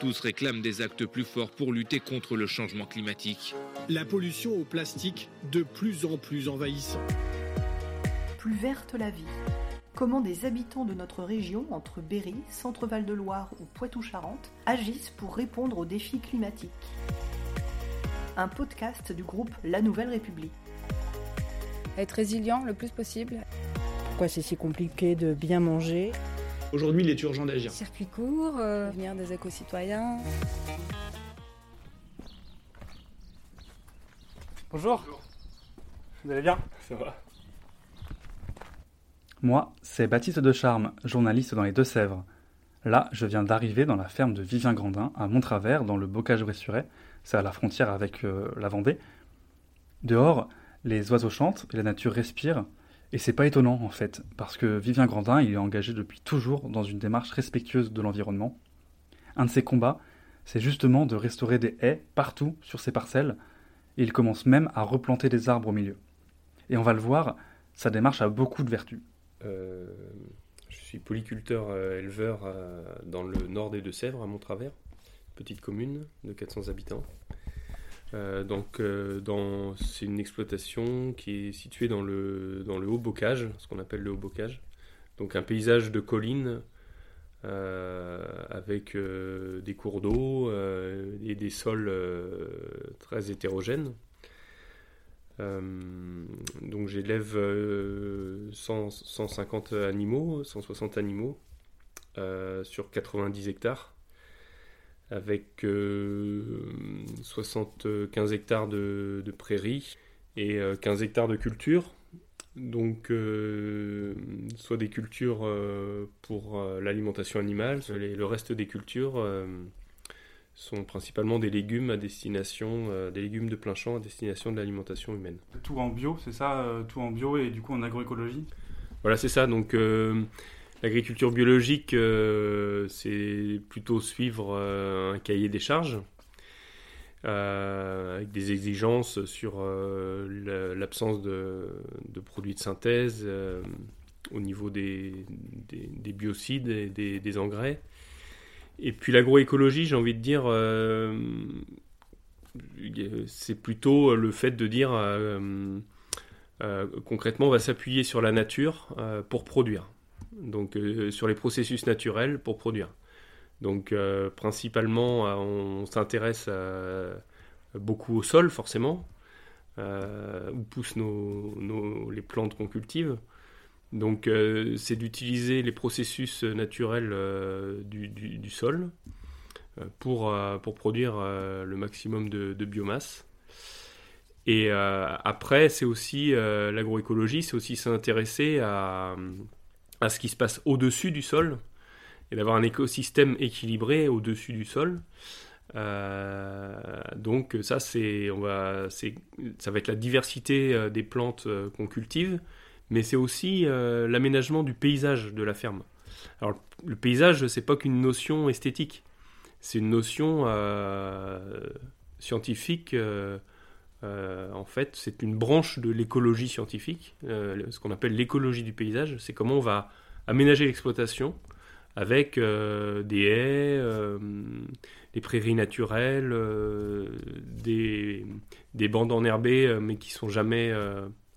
tous réclament des actes plus forts pour lutter contre le changement climatique. La pollution au plastique de plus en plus envahissant. Plus verte la vie. Comment des habitants de notre région, entre Berry, Centre-Val de Loire ou Poitou-Charentes, agissent pour répondre aux défis climatiques? Un podcast du groupe La Nouvelle République. Être résilient le plus possible. Pourquoi c'est si compliqué de bien manger? Aujourd'hui, il est urgent d'agir. Circuit court, euh, devenir des éco-citoyens. Bonjour. Vous allez bien? Ça va. Moi, c'est Baptiste de Charme, journaliste dans les Deux-Sèvres. Là, je viens d'arriver dans la ferme de Vivien Grandin, à Montravers, dans le Bocage-Bressuret. C'est à la frontière avec euh, la Vendée. Dehors, les oiseaux chantent et la nature respire. Et c'est pas étonnant, en fait, parce que Vivien Grandin, il est engagé depuis toujours dans une démarche respectueuse de l'environnement. Un de ses combats, c'est justement de restaurer des haies partout sur ses parcelles, et il commence même à replanter des arbres au milieu. Et on va le voir, sa démarche a beaucoup de vertus. Euh, je suis polyculteur euh, éleveur euh, dans le nord des Deux-Sèvres, à Montravers, petite commune de 400 habitants. Euh, donc, euh, c'est une exploitation qui est située dans le, dans le haut bocage, ce qu'on appelle le haut bocage. Donc, un paysage de collines euh, avec des cours d'eau et des sols très hétérogènes. Donc, j'élève euh, 100 150 animaux, 160 animaux sur 90 hectares avec euh, 75 hectares de, de prairies et euh, 15 hectares de culture. Donc, euh, soit des cultures euh, pour euh, l'alimentation animale, les- le reste des cultures euh, sont principalement des légumes à destination, euh, des légumes de plein champ à destination de l'alimentation humaine. Tout en bio, c'est ça euh, Tout en bio et du coup en agroécologie? Voilà, c'est ça. Donc, euh, l'agriculture biologique, euh, c'est plutôt suivre euh, un cahier des charges euh, avec des exigences sur la- l'absence de, produits de synthèse au niveau des, des- des biocides et des, engrais. Et puis l'agroécologie, j'ai envie de dire, c'est plutôt le fait de dire concrètement, on va s'appuyer sur la nature pour produire. Donc, euh, sur les processus naturels pour produire. Donc, euh, principalement, euh, on s'intéresse beaucoup au sol, forcément, où poussent nos, les plantes qu'on cultive. Donc, c'est d'utiliser les processus naturels du, sol pour, pour produire le maximum de, biomasse. Et après, c'est aussi l'agroécologie, c'est aussi s'intéresser à, à ce qui se passe au-dessus du sol et d'avoir un écosystème équilibré au-dessus du sol. Euh, donc ça, c'est, on va, c'est, ça va être la diversité euh, des plantes euh, qu'on cultive, mais c'est aussi l'aménagement du paysage de la ferme. Alors le paysage, c'est pas qu'une notion esthétique, c'est une notion scientifique. Euh, en fait, c'est une branche de l'écologie scientifique, euh, ce qu'on appelle l'écologie du paysage. C'est comment on va aménager l'exploitation avec euh, des haies, des prairies naturelles, des, des bandes enherbées, mais qui sont jamais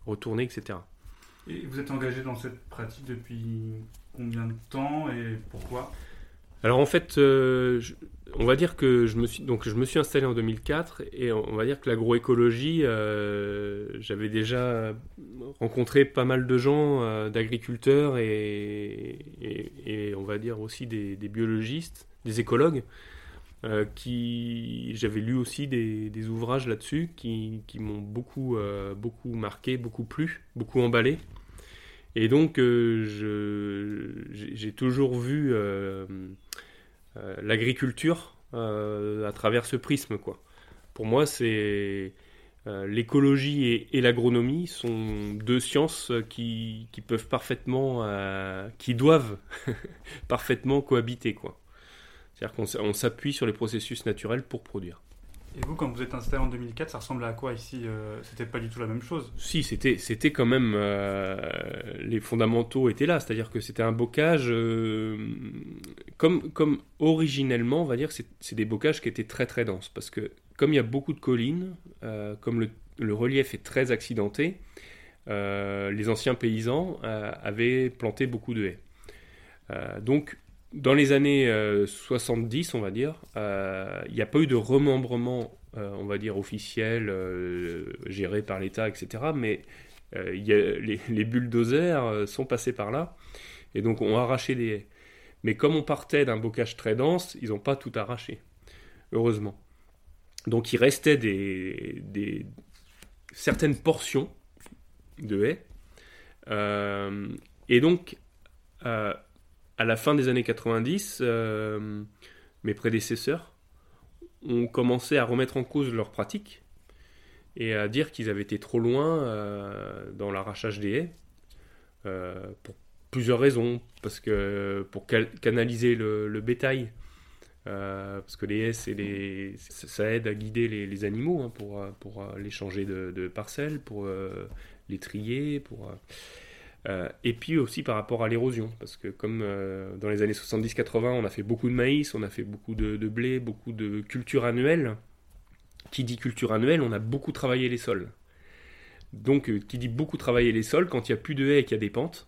retournées, etc. Et vous êtes engagé dans cette pratique depuis combien de temps et pourquoi? Alors en fait, euh, on va dire que je me suis installé en 2004 et on va dire que l'agroécologie, euh, j'avais déjà rencontré pas mal de gens, euh, d'agriculteurs et, on va dire aussi des, biologistes, des écologues, euh, qui j'avais lu aussi des, ouvrages là-dessus qui, m'ont beaucoup beaucoup marqué, beaucoup plu, beaucoup emballé. Et donc, j'ai toujours vu l'agriculture euh, à travers ce prisme. Quoi. Pour moi, c'est euh, l'écologie et, l'agronomie sont deux sciences qui, qui peuvent parfaitement, euh, qui doivent parfaitement cohabiter. Quoi. C'est-à-dire qu'on s'appuie sur les processus naturels pour produire. Et vous, quand vous êtes installé en 2004, ça ressemblait à quoi ici euh, C'était pas du tout la même chose Si, c'était, c'était quand même. euh, les fondamentaux étaient là, c'est-à-dire que c'était un bocage. euh, comme, comme originellement, on va dire, c'est, des bocages qui étaient très très denses. Parce que, comme il y a beaucoup de collines, comme le, relief est très accidenté, les anciens paysans avaient planté beaucoup de haies. Donc, dans les années euh, 70, on va dire, euh, il n'y a pas eu de remembrement, euh, on va dire, officiel, euh, géré par l'État, etc. Mais euh, les, bulldozers euh, sont passés par là et donc ont arraché des haies. Mais comme on partait d'un bocage très dense, ils n'ont pas tout arraché, heureusement. Donc il restait des, certaines portions de haies. Euh, et donc, euh, à la fin des années 90, euh, mes prédécesseurs ont commencé à remettre en cause leurs pratiques et à dire qu'ils avaient été trop loin euh, dans l'arrachage des haies euh, pour plusieurs raisons. Parce que pour canaliser le, bétail, parce que les haies, ça aide à guider les, animaux hein, pour, les changer de, de parcelles, pour les trier, pour. Euh, et puis aussi par rapport à l'érosion, parce que comme euh, dans les années 70-80, on a fait beaucoup de maïs, on a fait beaucoup de, blé, beaucoup de cultures annuelles. Qui dit culture annuelle, on a beaucoup travaillé les sols. Donc, euh, qui dit beaucoup travailler les sols, quand il n'y a plus de haies et qu'il y a des pentes,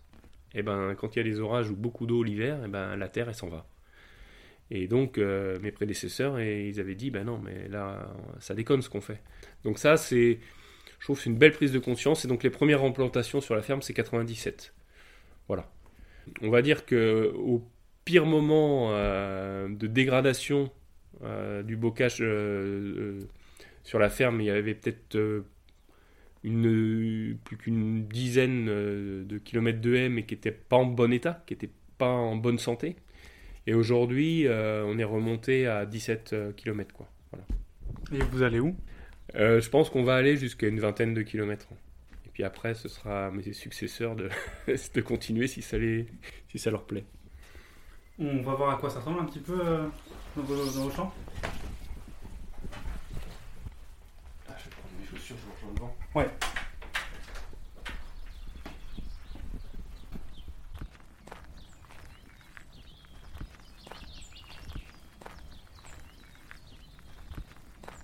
et ben, quand il y a des orages ou beaucoup d'eau l'hiver, et ben, la terre, elle s'en va. Et donc, mes prédécesseurs, et ils avaient dit, ben non, mais là, ça déconne ce qu'on fait. Donc ça, c'est, je trouve, que c'est une belle prise de conscience. Et donc, les premières implantations sur la ferme, c'est 97. Voilà. On va dire que au pire moment euh, de dégradation euh, du bocage euh, sur la ferme, il y avait peut-être plus qu'une dizaine de kilomètres de haies, mais qui n'étaient pas en bon état, qui n'étaient pas en bonne santé. Et aujourd'hui, on est remonté à 17 km. Quoi. Voilà. Et vous allez où? Euh, je pense qu'on va aller jusqu'à une vingtaine de kilomètres. Et puis après, ce sera à mes successeurs de, continuer si ça, les, si ça leur plaît. On va voir à quoi ça ressemble un petit peu euh, dans vos champs. Ah, je vais prendre mes chaussures, je vous rejoins devant. Ouais.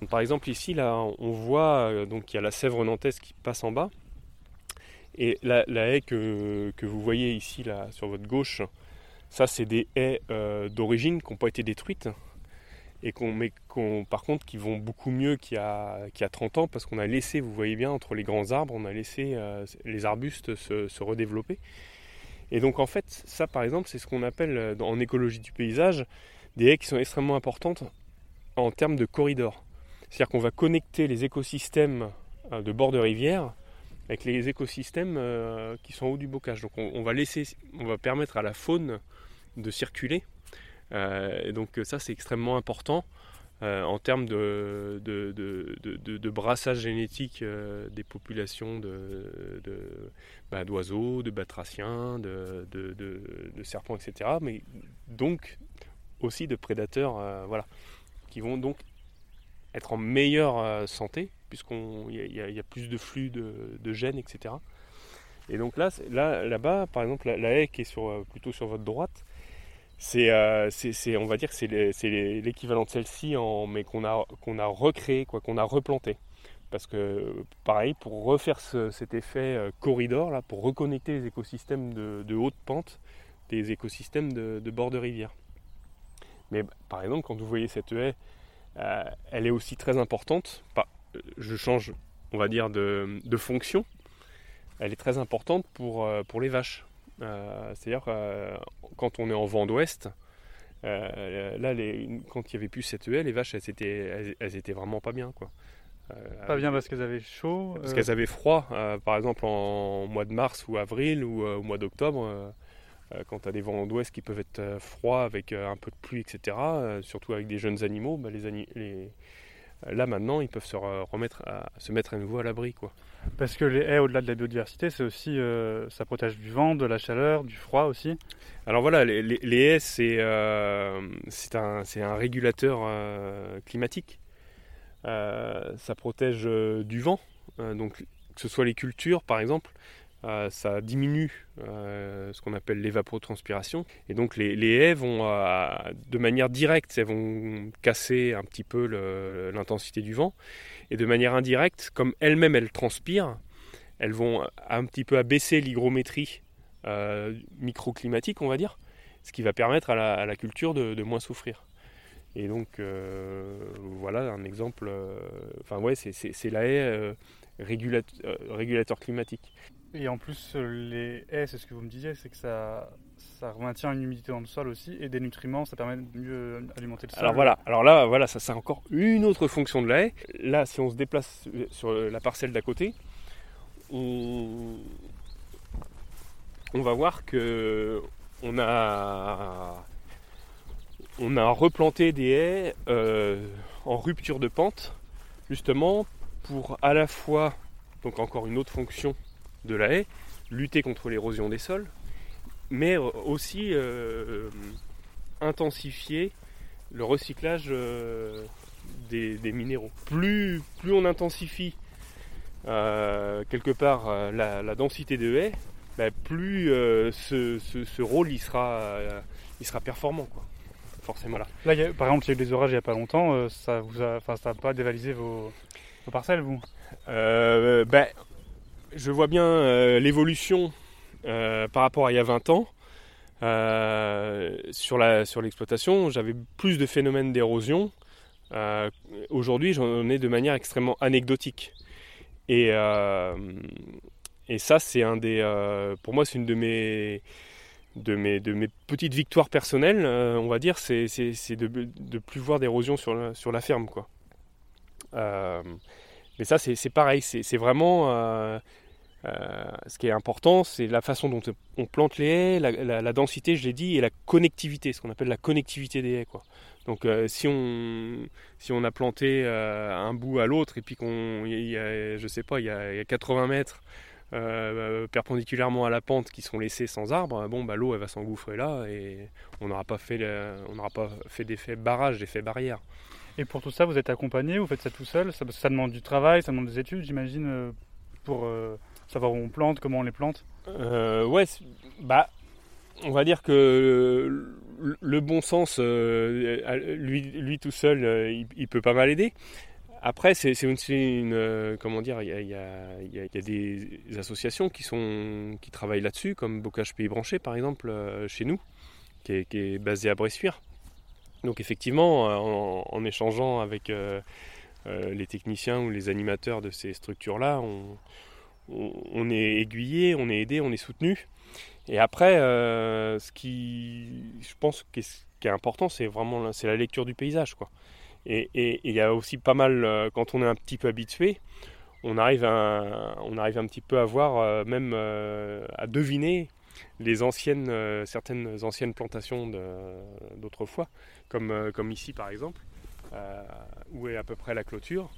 Par exemple, ici, là, on voit euh, donc il y a la Sèvre nantaise qui passe en bas. Et la, haie que, vous voyez ici, là, sur votre gauche, ça, c'est des haies euh, d'origine qui n'ont pas été détruites. Et qu'on, mais par contre, qui vont beaucoup mieux qu'il y a, y a 30 ans, parce qu'on a laissé, vous voyez bien, entre les grands arbres, on a laissé euh, les arbustes se, se redévelopper. Et donc, en fait, ça, par exemple, c'est ce qu'on appelle en écologie du paysage des haies qui sont extrêmement importantes en termes de corridors. C'est-à-dire qu'on va connecter les écosystèmes euh, de bord de rivière avec les écosystèmes euh, qui sont en haut du bocage. Donc on, va laisser, on va permettre à la faune de circuler. Euh, et donc ça c'est extrêmement important en termes de, brassage génétique des populations bah, d'oiseaux, de batraciens, de, serpents, etc. Mais donc aussi de prédateurs, voilà, qui vont donc être en meilleure euh, santé, puisqu'il y, a- plus de flux de, gènes, etc. Et donc là, là, là-bas, par exemple, la, haie qui est sur, euh, plutôt sur votre droite, c'est, euh, c'est, on va dire que c'est, l'équivalent de celle-ci, mais qu'on a, qu'on a recréé, quoi, qu'on a replanté. Parce que, pareil, pour refaire ce- cet effet euh, corridor, là, pour reconnecter les écosystèmes de, de haute pente, des écosystèmes de bord de rivière. Mais par exemple, quand vous voyez cette haie, euh, elle est aussi très importante. Pas- euh, je change, on va dire, de, de fonction. Elle est très importante pour, euh, pour les vaches. Euh, C'est-à-dire euh, quand on est en vent d'ouest, là, les- quand il n'y avait plus cette haie, les vaches, elles étaient, elles, elles étaient vraiment pas bien. Quoi. Euh, Pas bien parce qu'elles avaient chaud. parce euh, qu'elles avaient froid, euh, par exemple en mois de mars ou avril ou au mois d'octobre, quand tu as des vents d'ouest qui peuvent être euh, froids avec euh, un peu de pluie, etc., euh, surtout avec des jeunes animaux, bah, les, ani- les- euh, là maintenant ils peuvent se re- remettre à, se mettre à nouveau à l'abri. quoi. Parce que les haies, au-delà de la biodiversité, c'est aussi, euh, ça protège du vent, de la chaleur, du froid aussi. Alors voilà, les, haies, c'est euh, un, un régulateur euh, climatique. ça protège du vent. donc que ce soit les cultures par exemple, ça diminue ce qu'on appelle l'évapotranspiration. Et donc les, haies vont, de manière directe, elles vont casser un petit peu l'intensité du vent. Et de manière indirecte, comme elles-mêmes elles transpirent, elles vont un petit peu abaisser l'hygrométrie euh, microclimatique, on va dire, ce qui va permettre à la, culture de, moins souffrir. Et donc, euh, voilà un exemple. Euh, enfin, ouais, c'est la haie régulateur climatique. Et en plus, les haies, c'est ce que vous me disiez, c'est que ça, maintient une humidité dans le sol aussi et des nutriments, ça permet de mieux alimenter le sol. Alors voilà, alors là, voilà, ça c'est encore une autre fonction de la haie. Là, si on se déplace sur la parcelle d'à côté, on, va voir que on a, on a replanté des haies euh, en rupture de pente, justement pour à la fois, donc encore une autre fonction de la haie, lutter contre l'érosion des sols, mais aussi euh, intensifier le recyclage euh, des, minéraux. Plus, plus on intensifie euh, quelque part la, densité de haies, bah, plus ce, rôle il sera, il sera performant. Quoi. Forcément là. Là, par exemple, il y a eu des orages il n'y a pas longtemps, ça vous a, ça pas dévalisé vos, parcelles, vous? Ben, Je vois bien l'évolution euh, par rapport à il y a 20 ans. Euh, sur, l'exploitation, j'avais plus de phénomènes d'érosion. Euh, aujourd'hui, j'en ai de manière extrêmement anecdotique. Et, et ça, c'est un des. pour moi, c'est une de mes, de mes, de mes petites victoires personnelles, on va dire, c'est, de ne plus voir d'érosion sur la, sur la ferme. Quoi. mais ça, c'est, pareil, c'est, vraiment euh, ce qui est important, c'est la façon dont on plante les haies, la, densité, je l'ai dit, et la connectivité, ce qu'on appelle la connectivité des haies. Donc euh, si, on, si on a planté euh, un bout à l'autre et puis qu'on, je sais pas, il y a, 80 mètres perpendiculairement à la pente qui sont laissés sans arbre, bon bah l'eau elle va s'engouffrer là et on n'aura pas fait on n'aura pas fait d'effet barrage, d'effet barrière. Et pour tout ça, vous êtes accompagné, vous faites ça tout seul ça demande du travail, ça demande des études, j'imagine, pour savoir où on plante, comment on les plante euh, Ouais, bah, on va dire que le, bon sens, euh, lui, lui tout seul, euh, il, peut pas mal aider. Après, c'est aussi une. comment dire Il y a, des associations qui, sont, qui travaillent là-dessus, comme Bocage Pays Branché, par exemple, chez nous, qui est, qui basé à Bressuire. Donc, effectivement, en, en échangeant avec les techniciens ou les animateurs de ces structures-là, on, on, est aiguillé, on est aidé, on est soutenu. Et après, euh, ce qui, je pense, ce qui est important, c'est vraiment c'est la lecture du paysage, quoi. Et il y a aussi pas mal, euh, quand on est un petit peu habitué, on arrive on arrive un petit peu à voir, euh, même à deviner les anciennes, certaines anciennes plantations d'autrefois, comme, comme ici par exemple, où est à peu près la clôture.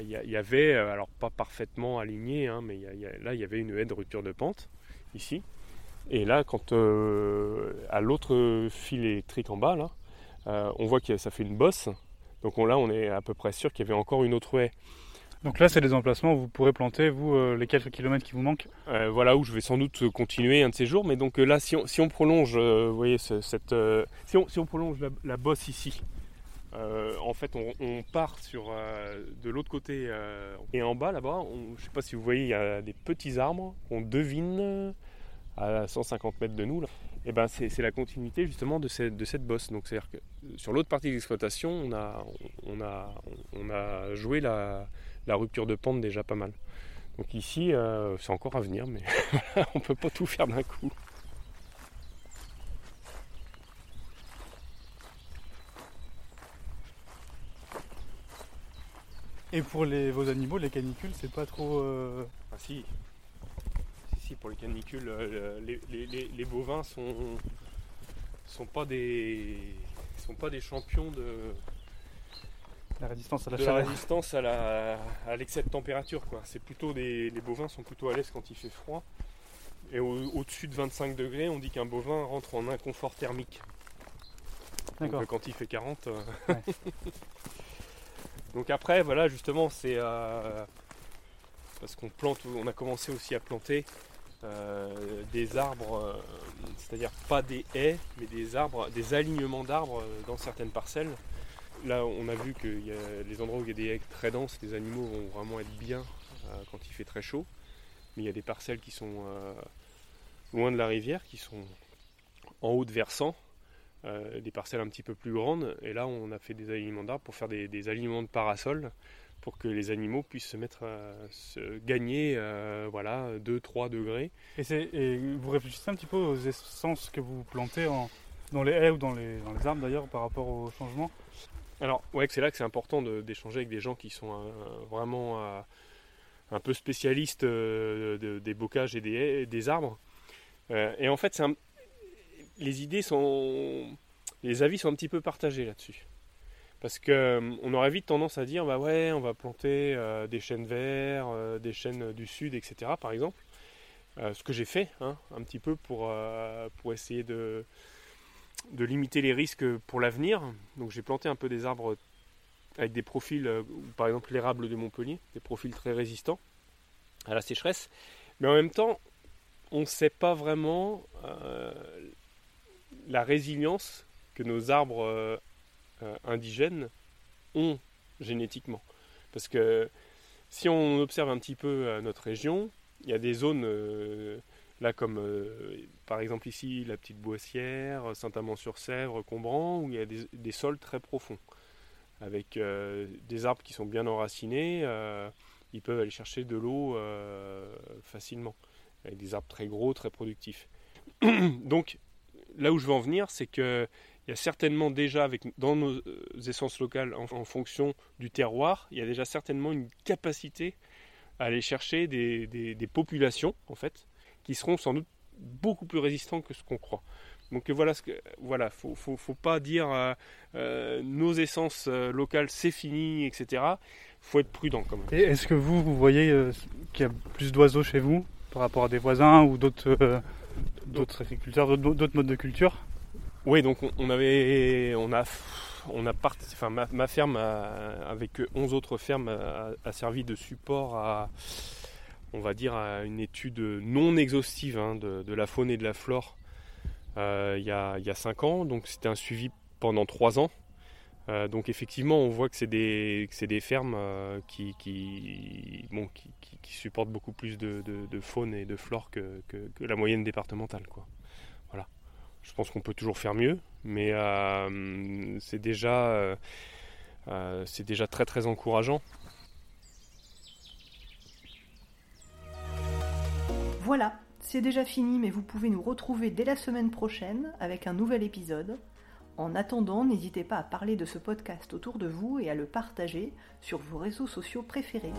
Il euh, y, avait, euh, alors pas parfaitement aligné, hein, mais là il y avait une haie de rupture de pente, ici. Et là, quand euh, à l'autre fil électrique en bas, là, on voit que ça fait une bosse. Donc là, on est à peu près sûr qu'il y avait encore une autre haie. Donc là, c'est des emplacements où vous pourrez planter, vous, les quelques kilomètres qui vous manquent Voilà, où je vais sans doute continuer un de ces jours. Mais donc là, si on, prolonge, vous voyez, cette, si, on, prolonge la bosse ici, euh, en fait, on, part sur euh, de l'autre côté euh, et en bas là-bas, je ne sais pas si vous voyez, il y a des petits arbres qu'on devine à 150 mètres de nous. Là. Et ben c'est la continuité justement de cette, bosse. Donc c'est-à-dire que sur l'autre partie de l'exploitation, on a, joué la, la, rupture de pente déjà pas mal. Donc ici, c'est encore à venir, mais on peut pas tout faire d'un coup. Et pour les, vos animaux, les canicules, c'est pas trop. Euh, ah si. si. Si, pour les canicules, euh, les, bovins sont, sont pas des. sont pas des champions de. La résistance à la chaleur. La résistance à, l'excès de température, quoi. C'est plutôt des. Les bovins sont plutôt à l'aise quand il fait froid. Et au-dessus de 25 degrés, on dit qu'un bovin rentre en inconfort thermique. D'accord. quand il fait 40. Donc après, voilà, justement, c'est parce qu'on plante, on a commencé aussi à planter des arbres, c'est-à-dire pas des haies, mais des arbres, des alignements d'arbres dans certaines parcelles. Là, on a vu que y a les endroits où il y a des haies très denses, les animaux vont vraiment être bien quand il fait très chaud. Mais il y a des parcelles qui sont loin de la rivière, qui sont en haut de versant, euh, des parcelles un petit peu plus grandes. Et là, on a fait des aliments d'arbres pour faire des, aliments de parasol pour que les animaux puissent se mettre à se gagner euh, voilà, 2-3 degrés. Et, vous réfléchissez un petit peu aux essences que vous plantez dans les haies ou dans les, arbres d'ailleurs par rapport au changement? Alors, ouais, c'est là que c'est important d'échanger avec des gens qui sont euh, vraiment un peu spécialistes des bocages et des, des arbres. et en fait, c'est un, les idées sont. Les avis sont un petit peu partagés là-dessus. Parce qu'on euh, aurait vite tendance à dire bah ouais, on va planter euh, des chênes verts, euh, des chênes du sud, etc. par exemple. ce que j'ai fait, hein, un petit peu pour, essayer de limiter les risques pour l'avenir. Donc j'ai planté un peu des arbres avec des profils, par exemple l'érable de Montpellier, des profils très résistants à la sécheresse. Mais en même temps, on ne sait pas vraiment la résilience que nos arbres euh, euh, indigènes ont génétiquement. Parce que si on observe un petit peu euh, notre région, il y a des zones, là comme par exemple ici la petite Boissière, Saint-Amand-sur-Sèvre, Combran, où il y a des, sols très profonds, avec des arbres qui sont bien enracinés, ils peuvent aller chercher de l'eau facilement, avec des arbres très gros, très productifs. Donc là où je veux en venir, c'est qu'il y a certainement déjà, dans nos euh, essences locales, en, fonction du terroir, il y a déjà certainement une capacité à aller chercher des, populations, en fait, qui seront sans doute beaucoup plus résistantes que ce qu'on croit. Donc voilà, ce que, voilà, faut, pas dire euh, euh, nos essences locales c'est fini, etc. Faut être prudent quand même. est-ce que vous, vous voyez qu'il y a plus d'oiseaux chez vous par rapport à des voisins ou d'autres d'autres agriculteurs, d'autres modes de culture Oui, donc on, avait, on a, on a enfin ma, ferme avec 11 autres fermes a, servi de support à, on va dire, à une étude non exhaustive hein, de, la faune et de la flore euh, il, y a, il y a 5 ans. Donc c'était un suivi pendant 3 ans. Euh, donc effectivement, on voit que c'est des, des fermes euh, qui, supportent beaucoup plus de, faune et de flore que, la moyenne départementale. Quoi. Voilà. Je pense qu'on peut toujours faire mieux, mais euh, c'est déjà, très encourageant. Voilà, c'est déjà fini, mais vous pouvez nous retrouver dès la semaine prochaine avec un nouvel épisode. En attendant, n'hésitez pas à parler de ce podcast autour de vous et à le partager sur vos réseaux sociaux préférés.